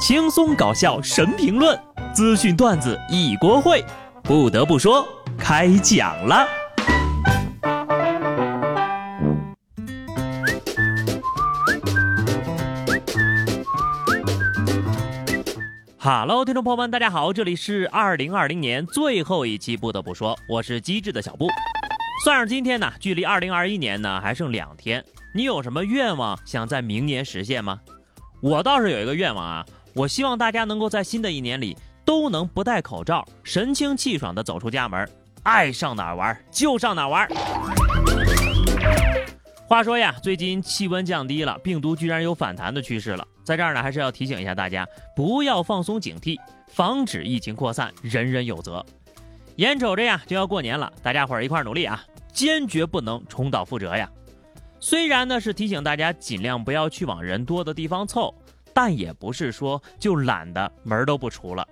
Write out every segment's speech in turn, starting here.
轻松搞笑神评论，资讯段子一锅烩。不得不说，开讲了。哈喽听众朋友们，大家好，这里是二零二零年最后一期。不得不说，我是机智的小布。算上今天呢，距离二零二一年呢还剩两天。你有什么愿望想在明年实现吗？我倒是有一个愿望啊，我希望大家能够在新的一年里都能不戴口罩，神清气爽的走出家门，爱上哪儿玩就上哪儿玩。话说呀，最近气温降低了，病毒居然有反弹的趋势了。在这儿呢，还是要提醒一下大家，不要放松警惕，防止疫情扩散，人人有责。眼瞅着呀就要过年了，大家伙儿一块儿努力啊，坚决不能重蹈覆辙呀。虽然呢是提醒大家尽量不要去往人多的地方凑，但也不是说就懒得门都不出了。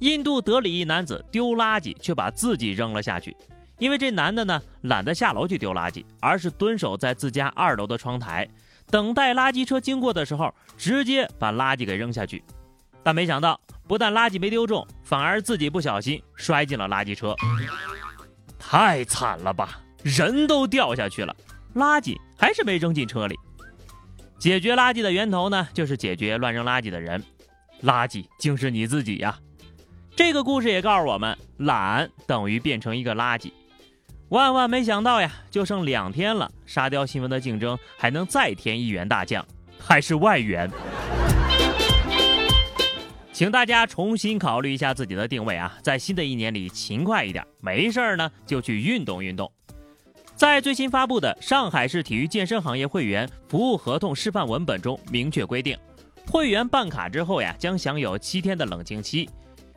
印度德里一男子丢垃圾，却把自己扔了下去。因为这男的呢懒得下楼去丢垃圾，而是蹲守在自家二楼的窗台，等待垃圾车经过的时候，直接把垃圾给扔下去。但没想到，不但垃圾没丢中，反而自己不小心摔进了垃圾车。太惨了吧，人都掉下去了。垃圾还是没扔进车里。解决垃圾的源头呢，就是解决乱扔垃圾的人。垃圾竟是你自己呀！这个故事也告诉我们，懒等于变成一个垃圾。万万没想到呀，就剩两天了，沙雕新闻的竞争还能再添一员大将，还是外援。请大家重新考虑一下自己的定位啊，在新的一年里勤快一点，没事儿呢就去运动运动。在最新发布的上海市体育健身行业会员服务合同示范文本中明确规定，会员办卡之后呀，将享有七天的冷静期。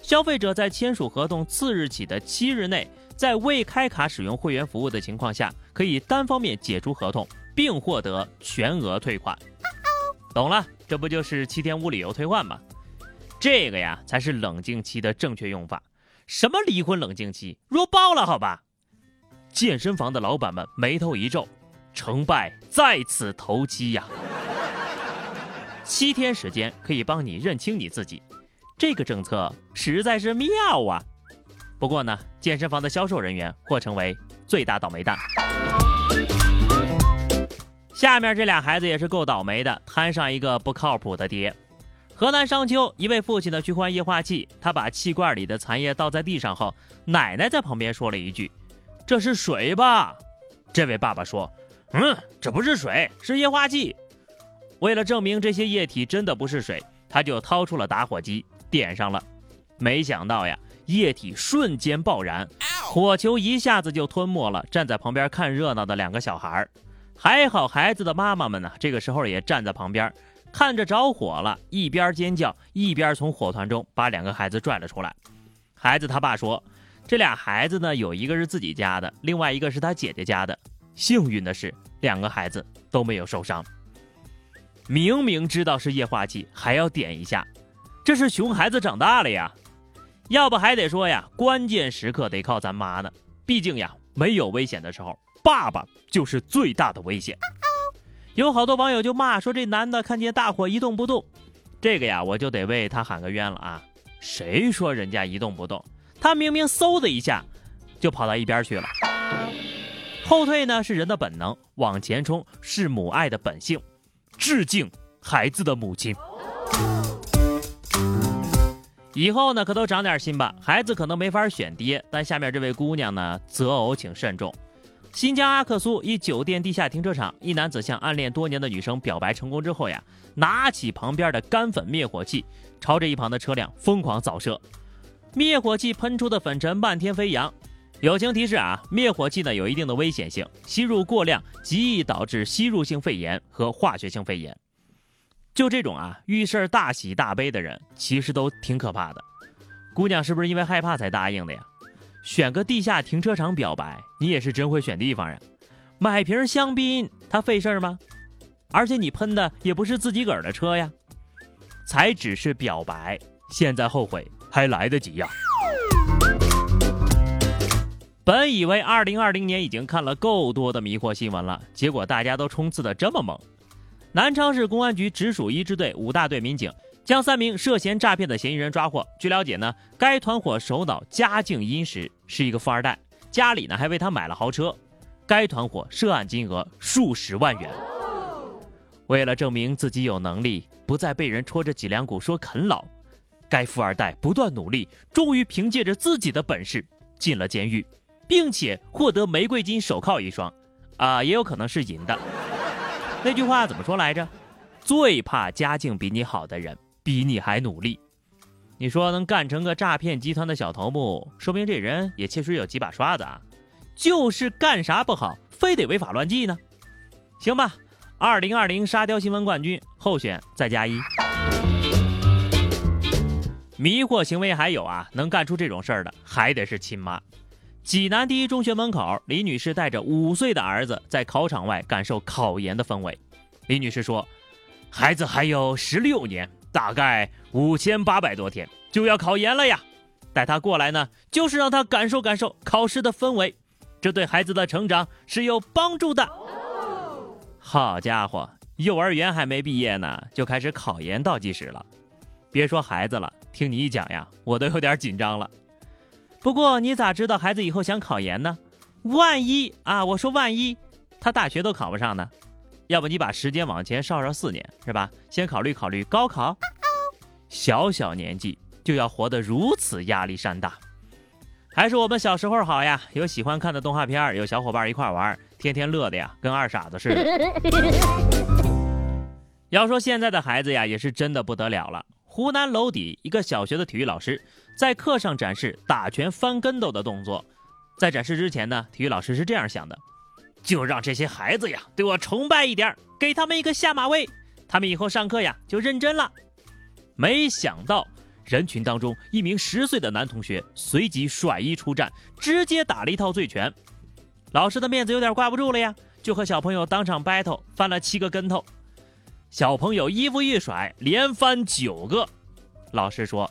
消费者在签署合同次日起的七日内，在未开卡使用会员服务的情况下，可以单方面解除合同，并获得全额退款。懂了，这不就是七天无理由退换吗？这个呀，才是冷静期的正确用法。什么离婚冷静期，弱爆了，好吧？健身房的老板们眉头一皱，成败在此投机呀！七天时间可以帮你认清你自己，这个政策实在是妙啊！不过呢，健身房的销售人员或成为最大倒霉蛋。下面这俩孩子也是够倒霉的，摊上一个不靠谱的爹。河南商丘一位父亲呢去换液化气，他把气罐里的残液倒在地上后，奶奶在旁边说了一句。这是水吧？这位爸爸说：“嗯，这不是水，是液化气。”为了证明这些液体真的不是水，他就掏出了打火机，点上了。没想到呀，液体瞬间爆燃，火球一下子就吞没了站在旁边看热闹的两个小孩。还好孩子的妈妈们呢，这个时候也站在旁边，看着着火了，一边尖叫一边从火团中把两个孩子拽了出来。孩子他爸说。这俩孩子呢，有一个是自己家的，另外一个是他姐姐家的。幸运的是，两个孩子都没有受伤。明明知道是液化气，还要点一下，这是熊孩子长大了呀！要不还得说呀，关键时刻得靠咱妈呢。毕竟呀，没有危险的时候，爸爸就是最大的危险。有好多网友就骂说，这男的看见大火一动不动，这个呀，我就得为他喊个冤了啊！谁说人家一动不动？他明明嗖的一下就跑到一边去了。后退呢是人的本能，往前冲是母爱的本性。致敬孩子的母亲。以后呢可都长点心吧，孩子可能没法选爹，但下面这位姑娘呢择偶请慎重。新疆阿克苏一酒店地下停车场，一男子向暗恋多年的女生表白成功之后呀，拿起旁边的干粉灭火器，朝着一旁的车辆疯狂扫射。灭火器喷出的粉尘漫天飞扬。友情提示啊，灭火器呢有一定的危险性，吸入过量极易导致吸入性肺炎和化学性肺炎。就这种啊遇事大喜大悲的人，其实都挺可怕的。姑娘是不是因为害怕才答应的呀？选个地下停车场表白，你也是真会选地方呀。买瓶香槟，它费事儿吗？而且你喷的也不是自己个儿的车呀。才只是表白，现在后悔。还来得及呀！本以为二零二零年已经看了够多的迷惑新闻了，结果大家都冲刺的这么猛。南昌市公安局直属一支队五大队民警将三名涉嫌诈骗的嫌疑人抓获。据了解呢，该团伙首脑家境殷实，是一个富二代，家里呢还为他买了豪车。该团伙涉案金额数十万元。为了证明自己有能力，不再被人戳着脊梁骨说啃老，该富二代不断努力，终于凭借着自己的本事进了监狱，并且获得玫瑰金手铐一双。啊，也有可能是银的。那句话怎么说来着？最怕家境比你好的人。比你还努力，你说能干成个诈骗集团的小头目，说明这人也确实有几把刷子啊。就是干啥不好，非得违法乱纪呢？行吧，二零二零沙雕新闻冠军候选再加一。迷惑行为还有啊，能干出这种事儿的还得是亲妈。济南第一中学门口，李女士带着五岁的儿子在考场外感受考研的氛围。李女士说，孩子还有十六年。大概五千八百多天就要考研了呀，带他过来呢，就是让他感受感受考试的氛围，这对孩子的成长是有帮助的。好家伙，幼儿园还没毕业呢，就开始考研倒计时了。别说孩子了，听你一讲呀，我都有点紧张了。不过你咋知道孩子以后想考研呢？万一啊，我说万一他大学都考不上呢？要不你把时间往前稍稍四年，是吧？先考虑考虑高考。小小年纪就要活得如此压力山大，还是我们小时候好呀！有喜欢看的动画片，有小伙伴一块玩，天天乐的呀，跟二傻子似的。要说现在的孩子呀，也是真的不得了了。湖南娄底一个小学的体育老师在课上展示打拳翻跟斗的动作，在展示之前呢，体育老师是这样想的。就让这些孩子呀对我崇拜一点，给他们一个下马威，他们以后上课呀就认真了。没想到人群当中，一名十岁的男同学随即甩衣出战，直接打了一套醉拳。老师的面子有点挂不住了呀，就和小朋友当场 battle，翻了七个跟头。小朋友衣服一甩，连翻九个。老师说：“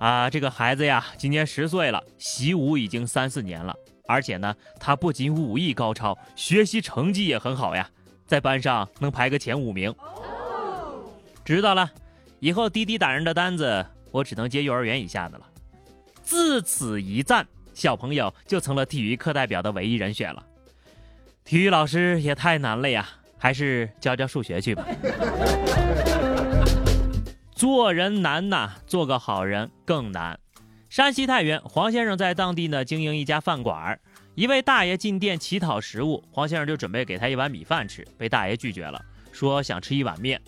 啊，这个孩子呀，今年十岁了，习武已经三四年了。”而且呢，他不仅武艺高超，学习成绩也很好呀，在班上能排个前五名。知道了，以后滴滴打人的单子我只能接幼儿园以下的了。自此一战，小朋友就成了体育课代表的唯一人选了。体育老师也太难了呀，还是教教数学去吧。做人难呐，做个好人更难。山西太原黄先生在当地呢经营一家饭馆一位大爷进店乞讨食物，黄先生就准备给他一碗米饭吃，被大爷拒绝了，说想吃一碗面。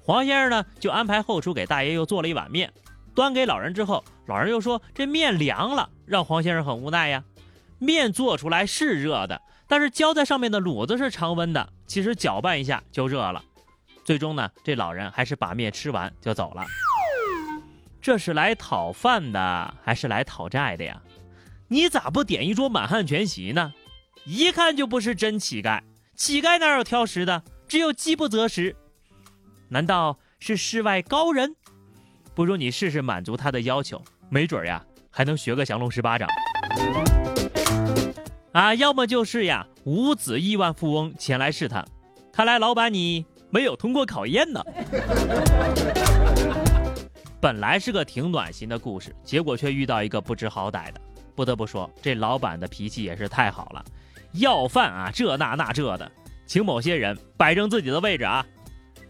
黄先生呢就安排后厨给大爷又做了一碗面，端给老人之后，老人又说这面凉了，让黄先生很无奈呀。面做出来是热的，但是浇在上面的卤子是常温的，其实搅拌一下就热了。最终呢，这老人还是把面吃完就走了。这是来讨饭的还是来讨债的呀？你咋不点一桌满汉全席呢？一看就不是真乞丐，乞丐哪有挑食的？只有饥不择食。难道是世外高人？不如你试试满足他的要求，没准呀还能学个降龙十八掌。啊，要么就是呀五子亿万富翁前来试探，看来老板你没有通过考验呢。本来是个挺暖心的故事，结果却遇到一个不知好歹的。不得不说，这老板的脾气也是太好了，要饭啊，这那那这的，请某些人摆正自己的位置啊。